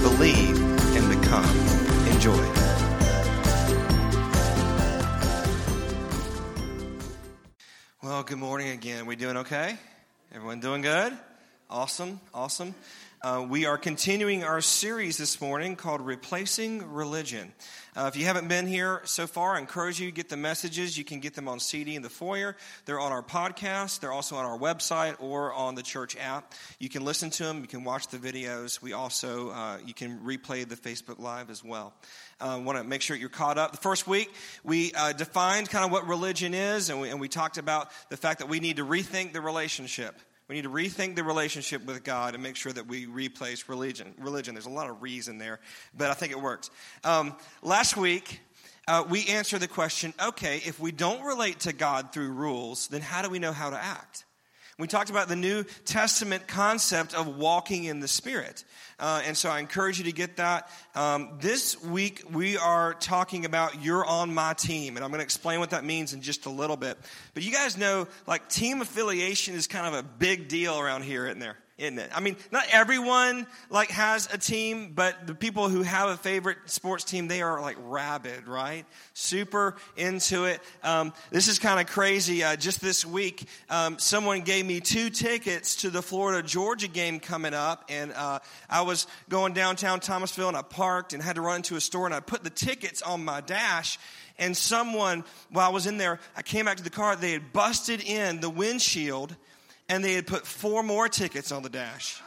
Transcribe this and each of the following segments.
believe, and become. Enjoy. Well, good morning again. We doing okay? Everyone doing good? Awesome, awesome. Uh, we are continuing our series this morning called Replacing Religion. Uh, if you haven't been here so far, I encourage you to get the messages. You can get them on CD in the foyer. They're on our podcast. They're also on our website or on the church app. You can listen to them. You can watch the videos. We also uh, you can replay the Facebook Live as well. I uh, want to make sure you're caught up. The first week, we uh, defined kind of what religion is, and we, and we talked about the fact that we need to rethink the relationship. We need to rethink the relationship with God and make sure that we replace religion. Religion. There's a lot of reason there, but I think it works. Um, last week, uh, we answered the question: Okay, if we don't relate to God through rules, then how do we know how to act? We talked about the New Testament concept of walking in the Spirit. Uh, and so I encourage you to get that. Um, this week, we are talking about You're on My Team. And I'm going to explain what that means in just a little bit. But you guys know, like, team affiliation is kind of a big deal around here, isn't there? Isn't it? I mean, not everyone like has a team, but the people who have a favorite sports team, they are like rabid, right? Super into it. Um, this is kind of crazy. Uh, just this week, um, someone gave me two tickets to the Florida Georgia game coming up, and uh, I was going downtown Thomasville, and I parked and had to run into a store, and I put the tickets on my dash and someone, while I was in there, I came back to the car, they had busted in the windshield and they had put four more tickets on the dash.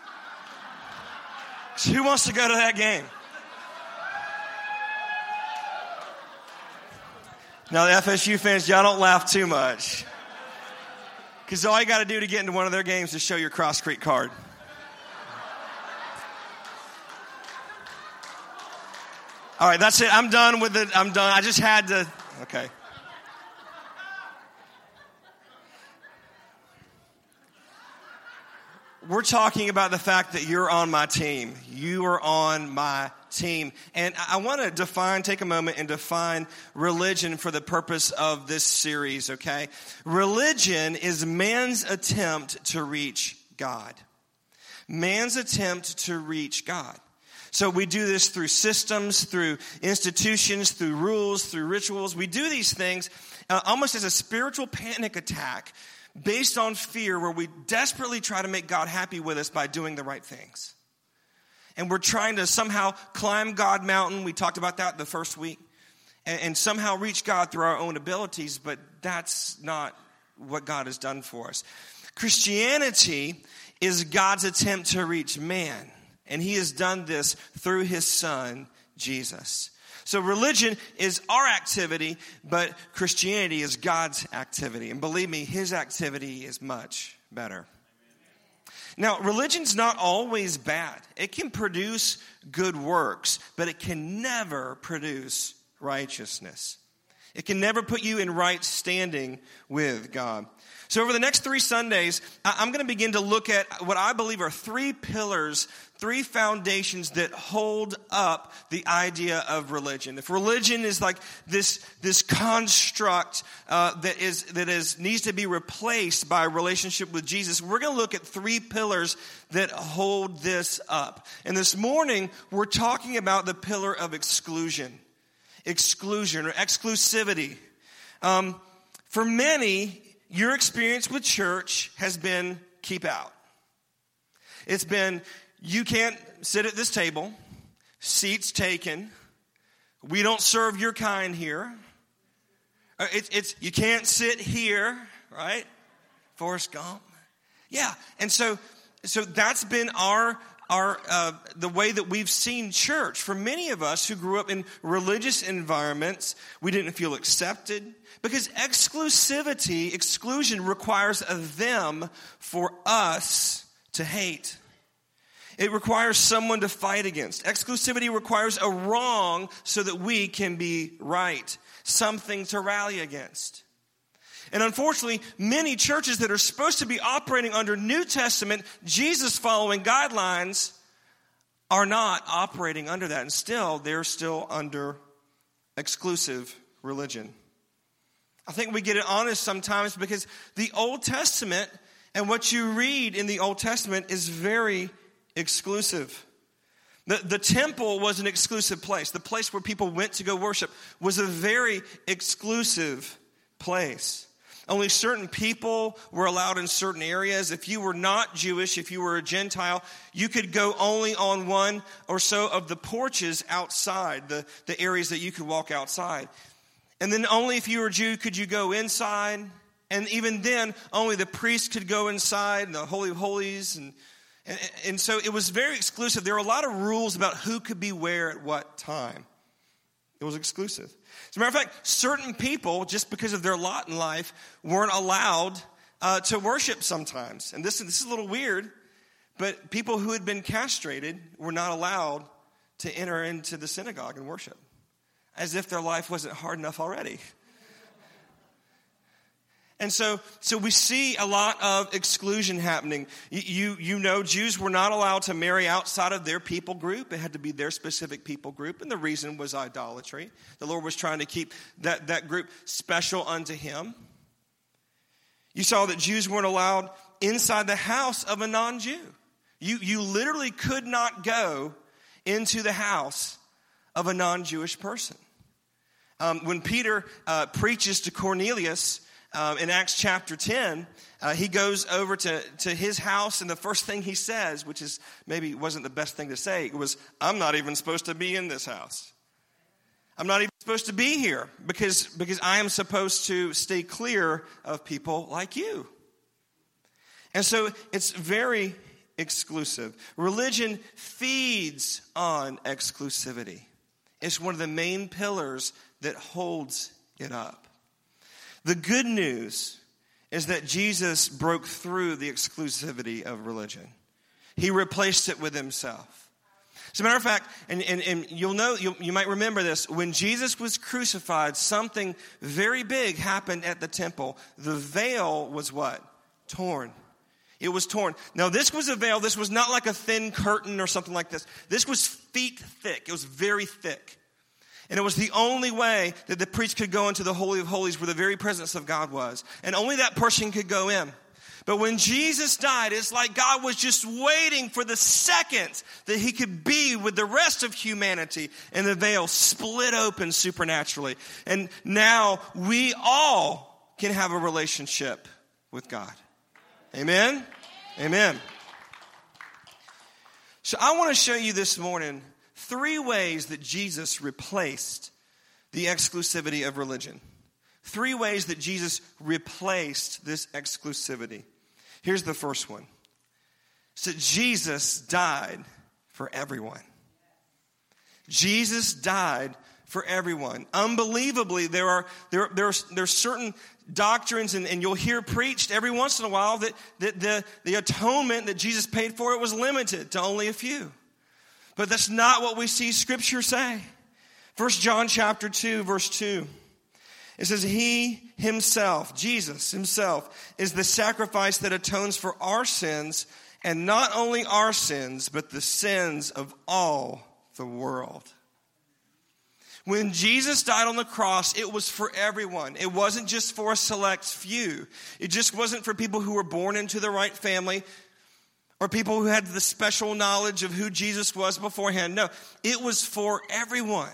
So who wants to go to that game? Now, the FSU fans, y'all don't laugh too much. Because all you got to do to get into one of their games is show your Cross Creek card. All right, that's it. I'm done with it. I'm done. I just had to. Okay. We're talking about the fact that you're on my team. You are on my team. And I want to define, take a moment and define religion for the purpose of this series, okay? Religion is man's attempt to reach God. Man's attempt to reach God. So we do this through systems, through institutions, through rules, through rituals. We do these things uh, almost as a spiritual panic attack based on fear where we desperately try to make God happy with us by doing the right things. And we're trying to somehow climb God mountain. We talked about that the first week. And, and somehow reach God through our own abilities, but that's not what God has done for us. Christianity is God's attempt to reach man. And he has done this through his son, Jesus. So religion is our activity, but Christianity is God's activity. And believe me, his activity is much better. Now, religion's not always bad. It can produce good works, but it can never produce righteousness. It can never put you in right standing with God. So, over the next three Sundays, I'm going to begin to look at what I believe are three pillars, three foundations that hold up the idea of religion. If religion is like this, this construct uh, that, is, that is, needs to be replaced by a relationship with Jesus, we're going to look at three pillars that hold this up. And this morning, we're talking about the pillar of exclusion, exclusion or exclusivity. Um, for many, your experience with church has been keep out. It's been you can't sit at this table, seats taken. We don't serve your kind here. Uh, it's, it's you can't sit here, right? Forrest Gump. Yeah, and so so that's been our our uh, the way that we've seen church. For many of us who grew up in religious environments, we didn't feel accepted because exclusivity, exclusion requires a them for us to hate. It requires someone to fight against. Exclusivity requires a wrong so that we can be right, something to rally against. And unfortunately, many churches that are supposed to be operating under New Testament, Jesus following guidelines are not operating under that. And still, they're still under exclusive religion. I think we get it honest sometimes because the Old Testament and what you read in the Old Testament is very exclusive. The, the temple was an exclusive place. The place where people went to go worship was a very exclusive place. Only certain people were allowed in certain areas. If you were not Jewish, if you were a Gentile, you could go only on one or so of the porches outside, the, the areas that you could walk outside. And then only if you were Jew could you go inside. And even then, only the priest could go inside, and the Holy of Holies, and and, and so it was very exclusive. There were a lot of rules about who could be where at what time. It was exclusive. As a matter of fact, certain people, just because of their lot in life, weren't allowed uh, to worship sometimes. And this, this is a little weird, but people who had been castrated were not allowed to enter into the synagogue and worship, as if their life wasn't hard enough already. And so, so we see a lot of exclusion happening. You, you know, Jews were not allowed to marry outside of their people group. It had to be their specific people group. And the reason was idolatry. The Lord was trying to keep that, that group special unto Him. You saw that Jews weren't allowed inside the house of a non Jew. You, you literally could not go into the house of a non Jewish person. Um, when Peter uh, preaches to Cornelius, um, in Acts chapter 10, uh, he goes over to, to his house, and the first thing he says, which is maybe wasn't the best thing to say, was, I'm not even supposed to be in this house. I'm not even supposed to be here because, because I am supposed to stay clear of people like you. And so it's very exclusive. Religion feeds on exclusivity, it's one of the main pillars that holds it up. The good news is that Jesus broke through the exclusivity of religion. He replaced it with himself. As a matter of fact, and, and, and you'll know, you you might remember this, when Jesus was crucified, something very big happened at the temple. The veil was what? Torn. It was torn. Now, this was a veil. This was not like a thin curtain or something like this. This was feet thick. It was very thick. And it was the only way that the priest could go into the Holy of Holies where the very presence of God was. And only that person could go in. But when Jesus died, it's like God was just waiting for the second that he could be with the rest of humanity and the veil split open supernaturally. And now we all can have a relationship with God. Amen? Amen. So I want to show you this morning three ways that Jesus replaced the exclusivity of religion. Three ways that Jesus replaced this exclusivity. Here's the first one. So Jesus died for everyone. Jesus died for everyone. Unbelievably, there are there, there are, there are certain doctrines, and, and you'll hear preached every once in a while that, that the, the atonement that Jesus paid for it was limited to only a few. But that's not what we see scripture say. First John chapter 2 verse 2. It says he himself, Jesus himself is the sacrifice that atones for our sins and not only our sins but the sins of all the world. When Jesus died on the cross, it was for everyone. It wasn't just for a select few. It just wasn't for people who were born into the right family or people who had the special knowledge of who Jesus was beforehand. No, it was for everyone.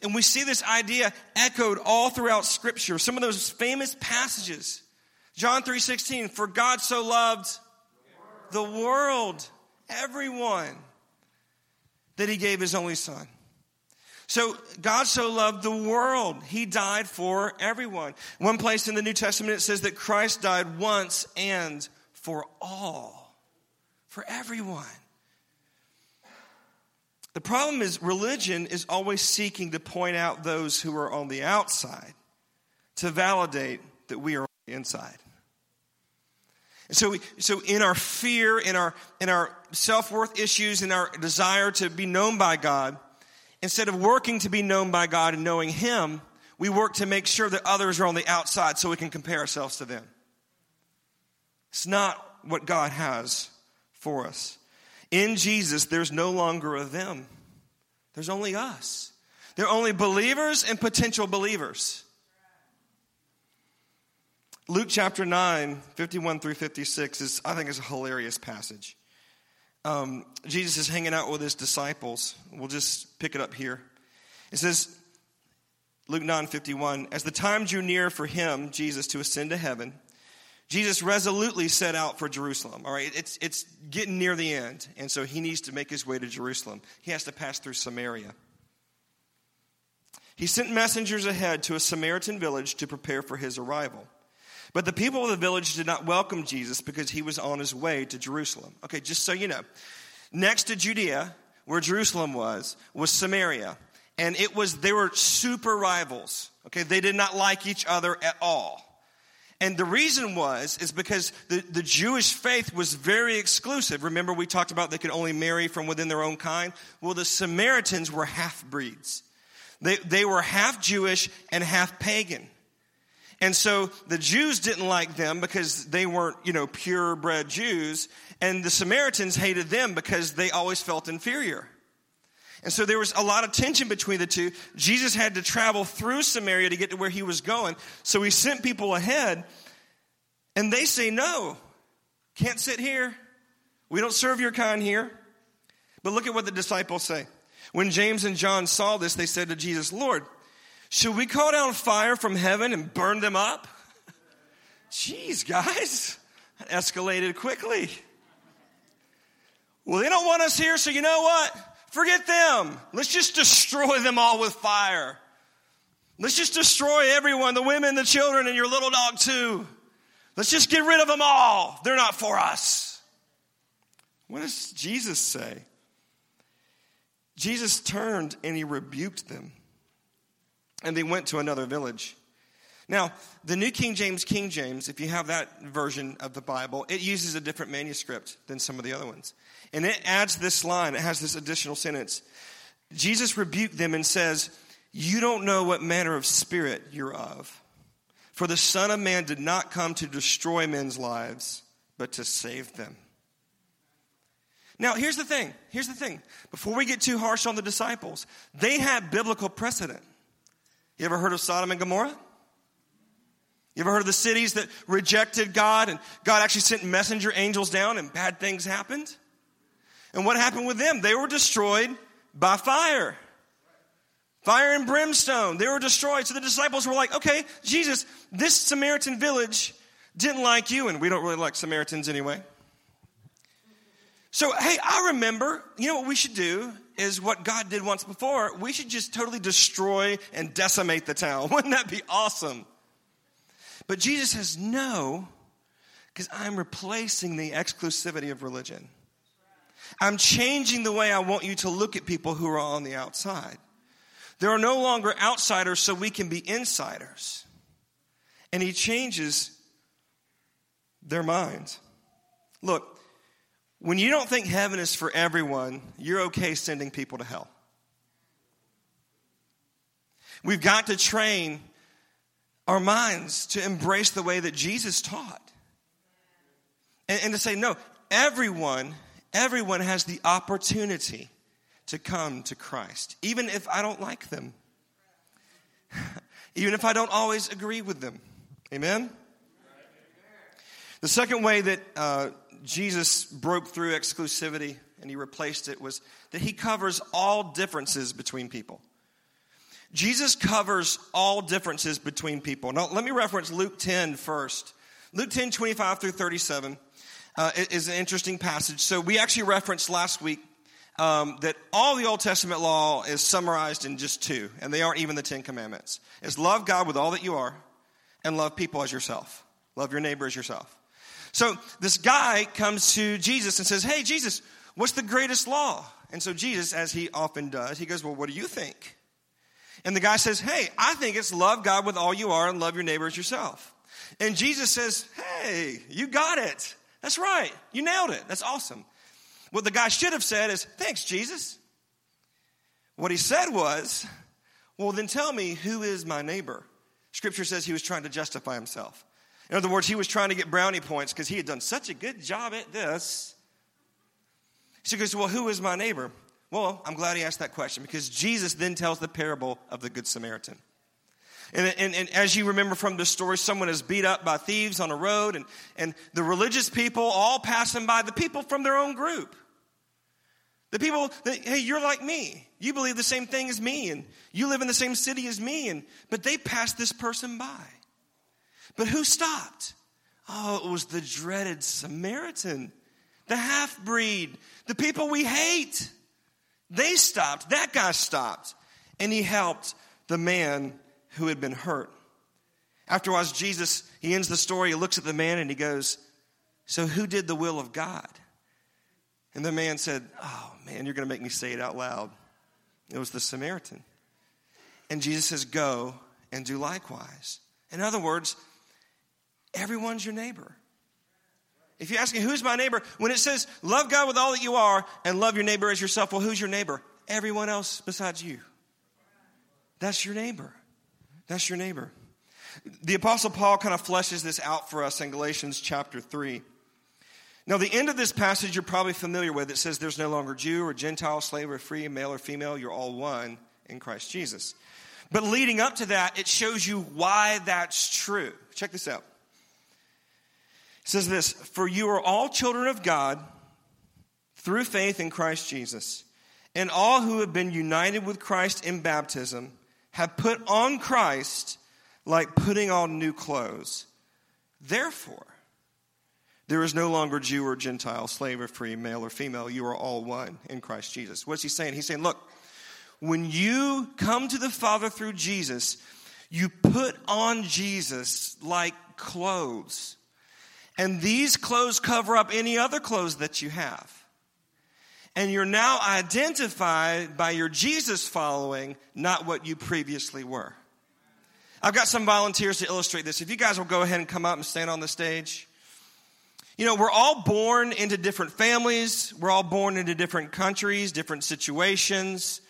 And we see this idea echoed all throughout scripture. Some of those famous passages. John 3:16, for God so loved the world, everyone, that he gave his only son. So God so loved the world, he died for everyone. One place in the New Testament it says that Christ died once and for all for everyone. The problem is, religion is always seeking to point out those who are on the outside to validate that we are on the inside. And so, we, so in our fear, in our, in our self worth issues, in our desire to be known by God, instead of working to be known by God and knowing Him, we work to make sure that others are on the outside so we can compare ourselves to them. It's not what God has for us. In Jesus, there's no longer a them, there's only us. There are only believers and potential believers. Luke chapter 9, 51 through 56 is, I think, is a hilarious passage. Um, Jesus is hanging out with his disciples. We'll just pick it up here. It says, Luke 9, 51, as the time drew near for him, Jesus, to ascend to heaven, Jesus resolutely set out for Jerusalem. All right, it's, it's getting near the end, and so he needs to make his way to Jerusalem. He has to pass through Samaria. He sent messengers ahead to a Samaritan village to prepare for his arrival. But the people of the village did not welcome Jesus because he was on his way to Jerusalem. Okay, just so you know, next to Judea, where Jerusalem was, was Samaria. And it was, they were super rivals. Okay, they did not like each other at all. And the reason was, is because the, the Jewish faith was very exclusive. Remember, we talked about they could only marry from within their own kind? Well, the Samaritans were half breeds. They, they were half Jewish and half pagan. And so the Jews didn't like them because they weren't, you know, purebred Jews. And the Samaritans hated them because they always felt inferior. And so there was a lot of tension between the two. Jesus had to travel through Samaria to get to where he was going. So he sent people ahead, and they say, No, can't sit here. We don't serve your kind here. But look at what the disciples say. When James and John saw this, they said to Jesus, Lord, should we call down fire from heaven and burn them up? Jeez, guys, that escalated quickly. Well, they don't want us here, so you know what? Forget them. Let's just destroy them all with fire. Let's just destroy everyone the women, the children, and your little dog, too. Let's just get rid of them all. They're not for us. What does Jesus say? Jesus turned and he rebuked them, and they went to another village. Now, the New King James, King James, if you have that version of the Bible, it uses a different manuscript than some of the other ones. And it adds this line, it has this additional sentence. Jesus rebuked them and says, You don't know what manner of spirit you're of. For the Son of Man did not come to destroy men's lives, but to save them. Now, here's the thing. Here's the thing. Before we get too harsh on the disciples, they had biblical precedent. You ever heard of Sodom and Gomorrah? You ever heard of the cities that rejected God and God actually sent messenger angels down and bad things happened? And what happened with them? They were destroyed by fire. Fire and brimstone. They were destroyed. So the disciples were like, okay, Jesus, this Samaritan village didn't like you, and we don't really like Samaritans anyway. So, hey, I remember, you know what we should do is what God did once before. We should just totally destroy and decimate the town. Wouldn't that be awesome? But Jesus says, no, because I'm replacing the exclusivity of religion. I'm changing the way I want you to look at people who are on the outside. There are no longer outsiders, so we can be insiders. And he changes their minds. Look, when you don't think heaven is for everyone, you're okay sending people to hell. We've got to train our minds to embrace the way that Jesus taught. And, and, to say, no, everyone, everyone has the opportunity to come to Christ, even if I don't like them, even if I don't always agree with them. Amen? The second way that uh, Jesus broke through exclusivity and he replaced it was that he covers all differences between people. Jesus covers all differences between people. Now, let me reference Luke 10 first. Luke 10, 25 through 37 uh, is an interesting passage. So, we actually referenced last week um, that all the Old Testament law is summarized in just two, and they aren't even the Ten Commandments. It's love God with all that you are, and love people as yourself. Love your neighbor as yourself. So this guy comes to Jesus and says, Hey, Jesus, what's the greatest law? And so Jesus, as he often does, he goes, Well, what do you think? And the guy says, Hey, I think it's love God with all you are and love your neighbor as yourself. And Jesus says, Hey, you got it. That's right. You nailed it. That's awesome. What the guy should have said is, Thanks, Jesus. What he said was, Well, then tell me who is my neighbor? Scripture says he was trying to justify himself. In other words, he was trying to get brownie points because he had done such a good job at this. So he goes, Well, who is my neighbor? Well, I'm glad he asked that question because Jesus then tells the parable of the Good Samaritan. And, and, and, as you remember from the story, someone is beat up by thieves on a road, and, and the religious people all passing by, the people from their own group. The people that, hey, you're like me. You believe the same thing as me, and you live in the same city as me, and but they passed this person by. But who stopped? Oh, it was the dreaded Samaritan, the half breed, the people we hate. They stopped. That guy stopped. And he helped the man who had been hurt. Afterwards, Jesus, he ends the story, he looks at the man and he goes, So who did the will of God? And the man said, Oh man, you're going to make me say it out loud. It was the Samaritan. And Jesus says, Go and do likewise. In other words, everyone's your neighbor. If you're asking, who's my neighbor? When it says, love God with all that you are and love your neighbor as yourself, well, who's your neighbor? Everyone else besides you. That's your neighbor. That's your neighbor. The Apostle Paul kind of fleshes this out for us in Galatians chapter 3. Now, the end of this passage you're probably familiar with. It says, There's no longer Jew or Gentile, slave or free, male or female. You're all one in Christ Jesus. But leading up to that, it shows you why that's true. Check this out says this For you are all children of God through faith in Christ Jesus. And all who have been united with Christ in baptism have put on Christ like putting on new clothes. Therefore, there is no longer Jew or Gentile, slave or free, male or female. You are all one in Christ Jesus. What's he saying? He's saying, look, when you come to the Father through Jesus, you put on Jesus like clothes. And these clothes cover up any other clothes that you have. And you're now identified by your Jesus following, not what you previously were. I've got some volunteers to illustrate this. If you guys will go ahead and come up and stand on the stage. You know, we're all born into different families. We're all born into different countries, different situations.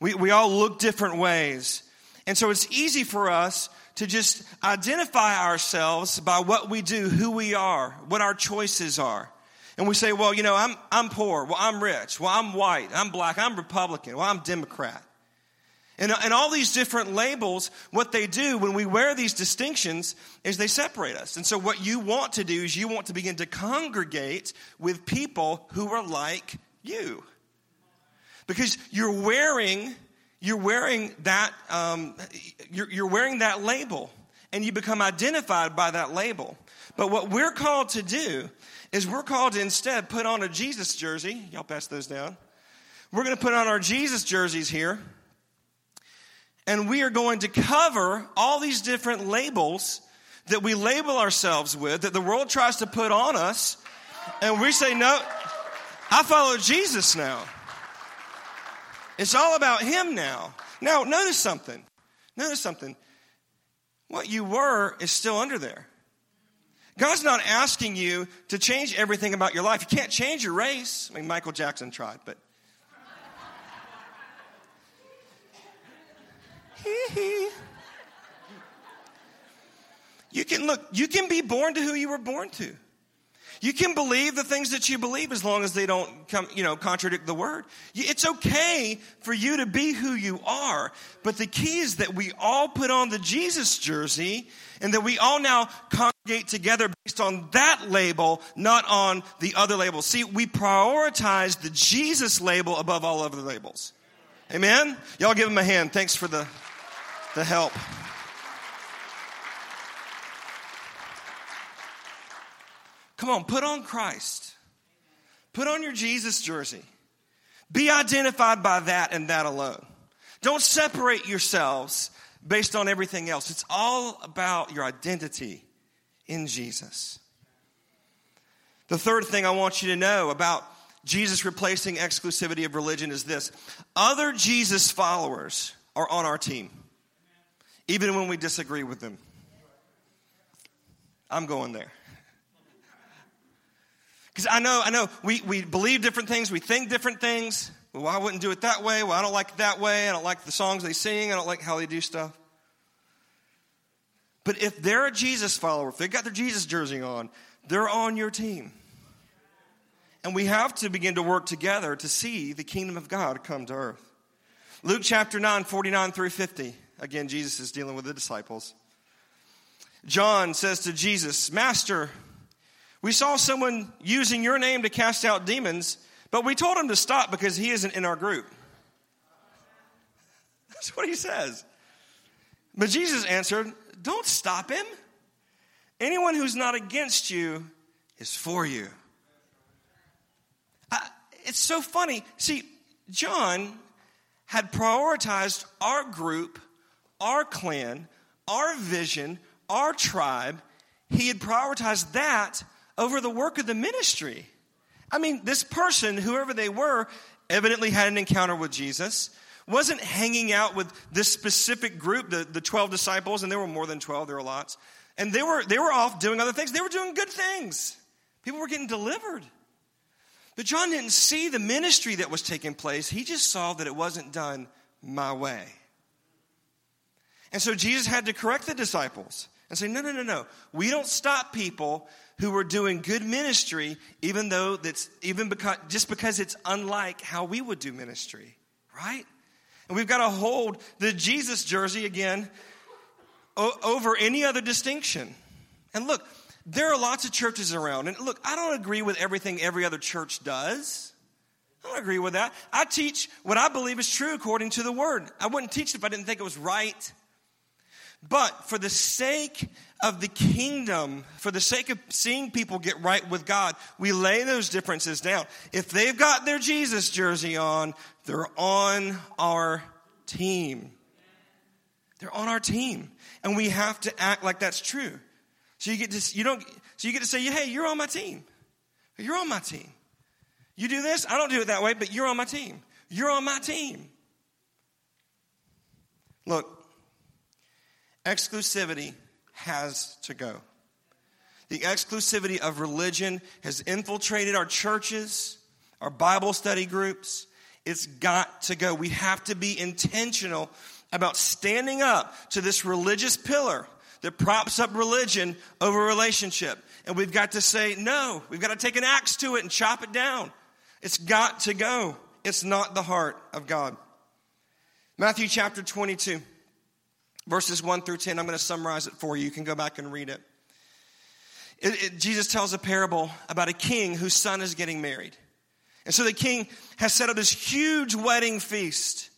We, we all look different ways. And so it's easy for us to just identify ourselves by what we do, who we are, what our choices are. And we say, well, you know, I'm, I'm poor. Well, I'm rich. Well, I'm white. I'm black. I'm Republican. Well, I'm Democrat. And, and all these different labels, what they do when we wear these distinctions is they separate us. And so, what you want to do is you want to begin to congregate with people who are like you. Because you're wearing you're wearing that, um, you're, you're wearing that label and you become identified by that label. But what we're called to do is we're called to instead put on a Jesus jersey. Y'all pass those down. We're going to put on our Jesus jerseys here. And we are going to cover all these different labels that we label ourselves with, that the world tries to put on us. And we say, no, I follow Jesus now. It's all about Him now. Now, notice something. Notice something. What you were is still under there. God's not asking you to change everything about your life. You can't change your race. I mean, Michael Jackson tried, but. you can look, you can be born to who you were born to. You can believe the things that you believe as long as they don't come, you know, contradict the word. It's okay for you to be who you are. But the key is that we all put on the Jesus jersey and that we all now congregate together based on that label, not on the other label. See, we prioritize the Jesus label above all other labels. Amen? Y'all give him a hand. Thanks for the, the help. Come on, put on Christ. Put on your Jesus jersey. Be identified by that and that alone. Don't separate yourselves based on everything else. It's all about your identity in Jesus. The third thing I want you to know about Jesus replacing exclusivity of religion is this other Jesus followers are on our team, even when we disagree with them. I'm going there. Because I know, I know, we, we believe different things, we think different things. Well, I wouldn't do it that way. Well, I don't like it that way. I don't like the songs they sing. I don't like how they do stuff. But if they're a Jesus follower, if they got their Jesus jersey on, they're on your team. And we have to begin to work together to see the kingdom of God come to earth. Luke chapter 9, 49 through 50. Again, Jesus is dealing with the disciples. John says to Jesus, Master, we saw someone using your name to cast out demons, but we told him to stop because he isn't in our group. That's what he says. But Jesus answered, Don't stop him. Anyone who's not against you is for you. I, it's so funny. See, John had prioritized our group, our clan, our vision, our tribe. He had prioritized that over the work of the ministry. I mean, this person, whoever they were, evidently had an encounter with Jesus, wasn't hanging out with this specific group, the, the 12 disciples, and there were more than 12, there were lots. And they were, they were off doing other things. They were doing good things. People were getting delivered. But John didn't see the ministry that was taking place, he just saw that it wasn't done my way. And so Jesus had to correct the disciples and say, no, no, no, no. We don't stop people who are doing good ministry, even though that's even because just because it's unlike how we would do ministry, right? And we've got to hold the Jesus jersey again o- over any other distinction. And look, there are lots of churches around. And look, I don't agree with everything every other church does. I don't agree with that. I teach what I believe is true according to the word. I wouldn't teach it if I didn't think it was right. But for the sake of the kingdom, for the sake of seeing people get right with God, we lay those differences down. If they've got their Jesus jersey on, they're on our team. They're on our team. And we have to act like that's true. So you get to, you don't, so you get to say, hey, you're on my team. You're on my team. You do this, I don't do it that way, but you're on my team. You're on my team. Look, exclusivity has to go. The exclusivity of religion has infiltrated our churches, our Bible study groups. It's got to go. We have to be intentional about standing up to this religious pillar that props up religion over relationship. And we've got to say, no, we've got to take an axe to it and chop it down. It's got to go. It's not the heart of God. Matthew chapter 22, verses 1 through 10. I'm going to summarize it for you. You can go back and read it. It, it. Jesus tells a parable about a king whose son is getting married. And so the king has set up this huge wedding feast.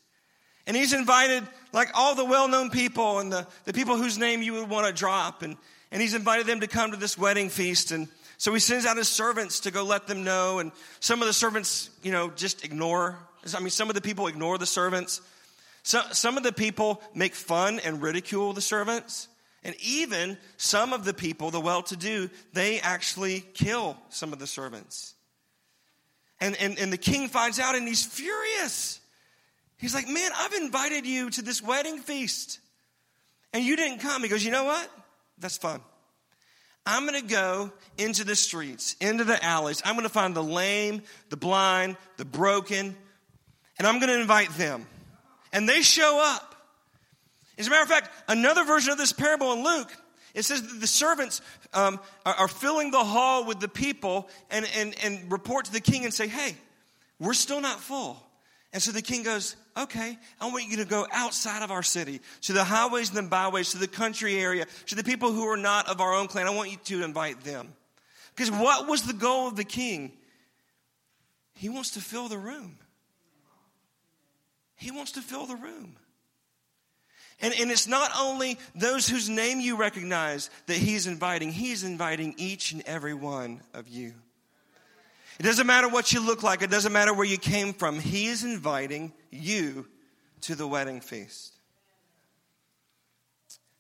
And he's invited like all the well known people and the, the people whose name you would want to drop. And, and he's invited them to come to this wedding feast. And so he sends out his servants to go let them know. And some of the servants, you know, just ignore. I mean, some of the people ignore the servants. So, some of the people make fun and ridicule the servants. And even some of the people, the well to do, they actually kill some of the servants. And, and, and the king finds out and he's furious. He's like, Man, I've invited you to this wedding feast and you didn't come. He goes, You know what? That's fun. I'm going to go into the streets, into the alleys. I'm going to find the lame, the blind, the broken, and I'm going to invite them. And they show up. As a matter of fact, another version of this parable in Luke, it says that the servants um, are, are, filling the hall with the people and, and, and report to the king and say, Hey, we're still not full. And so the king goes, Okay, I want you to go outside of our city, to the highways and the byways, to the country area, to the people who are not of our own clan. I want you to invite them. Because what was the goal of the king? He wants to fill the room. He wants to fill the room. And, and it's not only those whose name you recognize that he's inviting, he's inviting each and every one of you. It doesn't matter what you look like, it doesn't matter where you came from. He is inviting you to the wedding feast.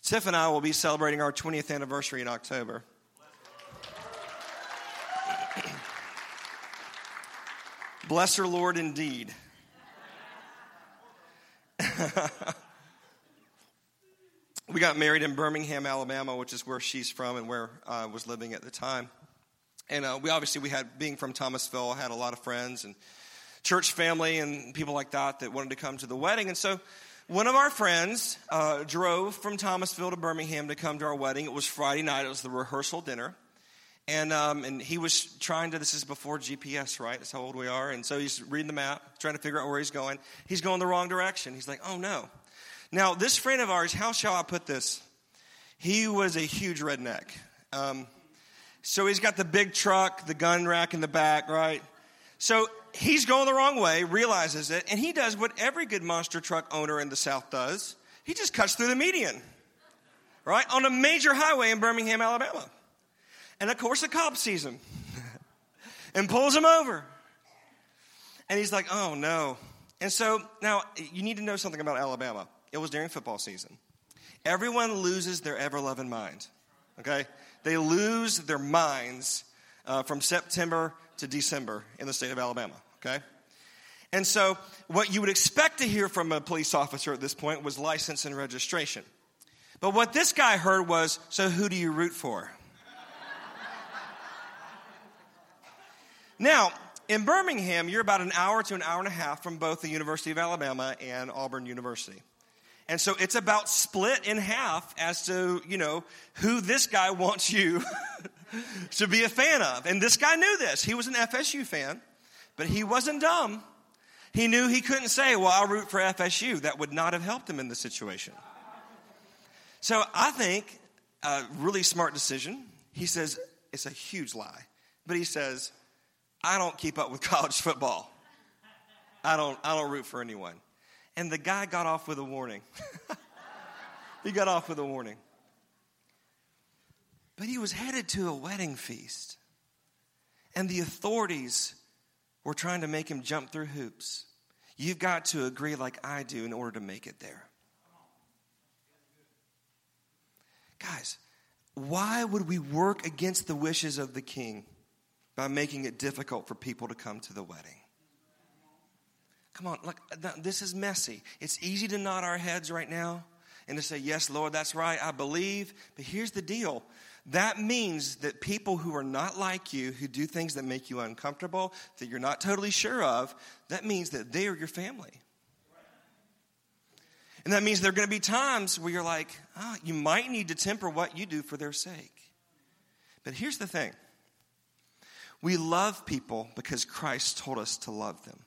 Tiff and I will be celebrating our 20th anniversary in October. Bless her, Lord, indeed. we got married in Birmingham, Alabama, which is where she's from and where I was living at the time. And uh, we obviously, we had, being from Thomasville, had a lot of friends and church family and people like that that wanted to come to the wedding. And so one of our friends uh, drove from Thomasville to Birmingham to come to our wedding. It was Friday night, it was the rehearsal dinner. And, um, and he was trying to, this is before GPS, right? That's how old we are. And so he's reading the map, trying to figure out where he's going. He's going the wrong direction. He's like, oh no. Now, this friend of ours, how shall I put this? He was a huge redneck. Um, so he's got the big truck, the gun rack in the back, right? So he's going the wrong way, realizes it, and he does what every good monster truck owner in the South does. He just cuts through the median, right? On a major highway in Birmingham, Alabama. And of course, a cop sees him and pulls him over. And he's like, oh no. And so now you need to know something about Alabama. It was during football season. Everyone loses their ever loving mind, okay? They lose their minds uh, from September to December in the state of Alabama, okay? And so, what you would expect to hear from a police officer at this point was license and registration. But what this guy heard was, so who do you root for? Now, in Birmingham, you're about an hour to an hour and a half from both the University of Alabama and Auburn University. And so it's about split in half as to, you know, who this guy wants you to be a fan of. And this guy knew this. He was an FSU fan, but he wasn't dumb. He knew he couldn't say, well, I'll root for FSU. That would not have helped him in the situation. So I think a really smart decision. He says, it's a huge lie. But he says, I don't keep up with college football. I don't, I don't root for anyone. And the guy got off with a warning. he got off with a warning. But he was headed to a wedding feast. And the authorities were trying to make him jump through hoops. You've got to agree like I do in order to make it there. Guys, why would we work against the wishes of the king? By making it difficult for people to come to the wedding. Come on, look, this is messy. It's easy to nod our heads right now and to say, Yes, Lord, that's right, I believe. But here's the deal that means that people who are not like you, who do things that make you uncomfortable, that you're not totally sure of, that means that they are your family. And that means there are going to be times where you're like, oh, you might need to temper what you do for their sake. But here's the thing we love people because Christ told us to love them.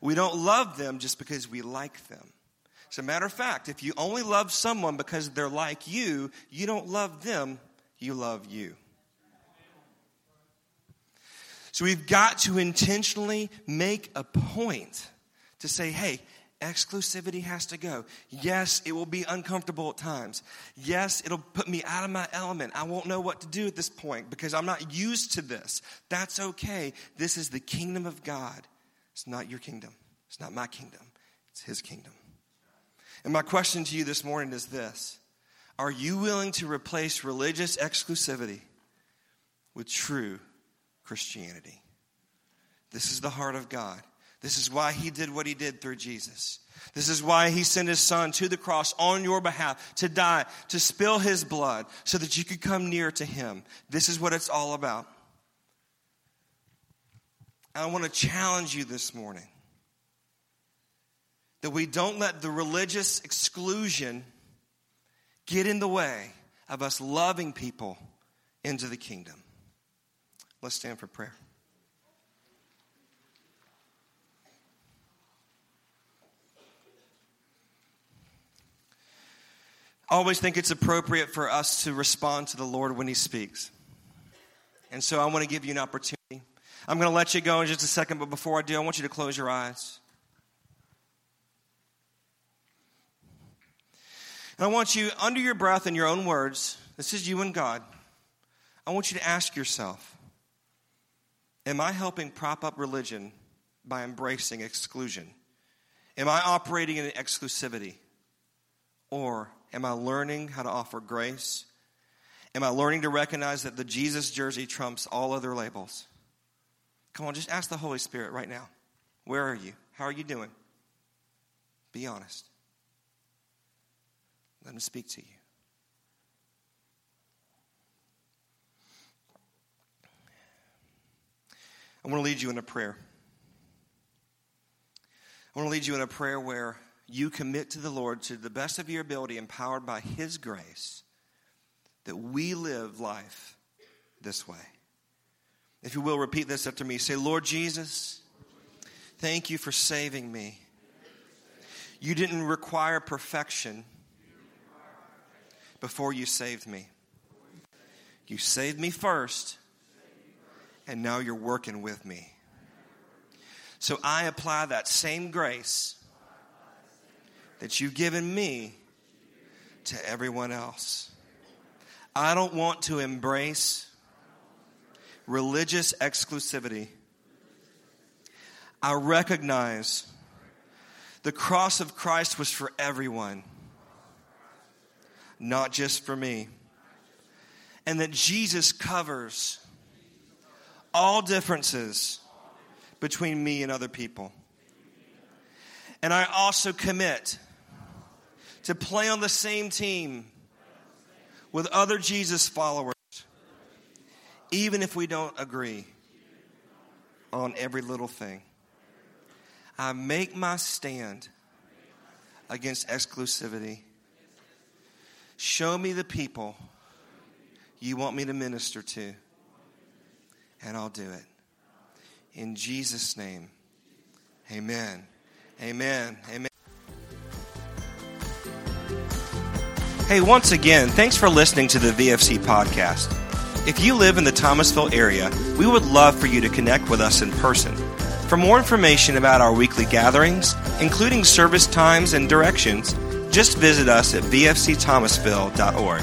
We don't love them just because we like them. As a matter of fact, if you only love someone because they're like you, you don't love them, you love you. So we've got to intentionally make a point to say, hey, Exclusivity has to go. Yes, it will be uncomfortable at times. Yes, it'll put me out of my element. I won't know what to do at this point because I'm not used to this. That's okay. This is the kingdom of God. It's not your kingdom, it's not my kingdom, it's His kingdom. And my question to you this morning is this Are you willing to replace religious exclusivity with true Christianity? This is the heart of God. This is why he did what he did through Jesus. This is why he sent his son to the cross on your behalf to die, to spill his blood so that you could come near to him. This is what it's all about. I want to challenge you this morning that we don't let the religious exclusion get in the way of us loving people into the kingdom. Let's stand for prayer. Always think it's appropriate for us to respond to the Lord when He speaks. And so I want to give you an opportunity. I'm going to let you go in just a second, but before I do, I want you to close your eyes. And I want you, under your breath, in your own words, this is you and God, I want you to ask yourself Am I helping prop up religion by embracing exclusion? Am I operating in exclusivity? Or Am I learning how to offer grace? Am I learning to recognize that the Jesus jersey trumps all other labels? Come on, just ask the Holy Spirit right now. Where are you? How are you doing? Be honest. Let him speak to you. I want to lead you in a prayer. I want to lead you in a prayer where you commit to the Lord to the best of your ability, empowered by His grace, that we live life this way. If you will, repeat this after me. Say, Lord Jesus, thank you for saving me. You didn't require perfection before you saved me. You saved me first, and now you're working with me. So I apply that same grace that you've given me to everyone else. I don't want to embrace religious exclusivity. I recognize the cross of Christ was for everyone, not just for me. And that Jesus covers all differences between me and other people. And I also commit to play on the same team with other Jesus followers, even if we don't agree on every little thing. I make my stand against exclusivity. Show me the people you want me to minister to, and I'll do it. In Jesus' name, amen. Amen. Amen. Hey, once again, thanks for listening to the VFC podcast. If you live in the Thomasville area, we would love for you to connect with us in person. For more information about our weekly gatherings, including service times and directions, just visit us at vfcthomasville.org.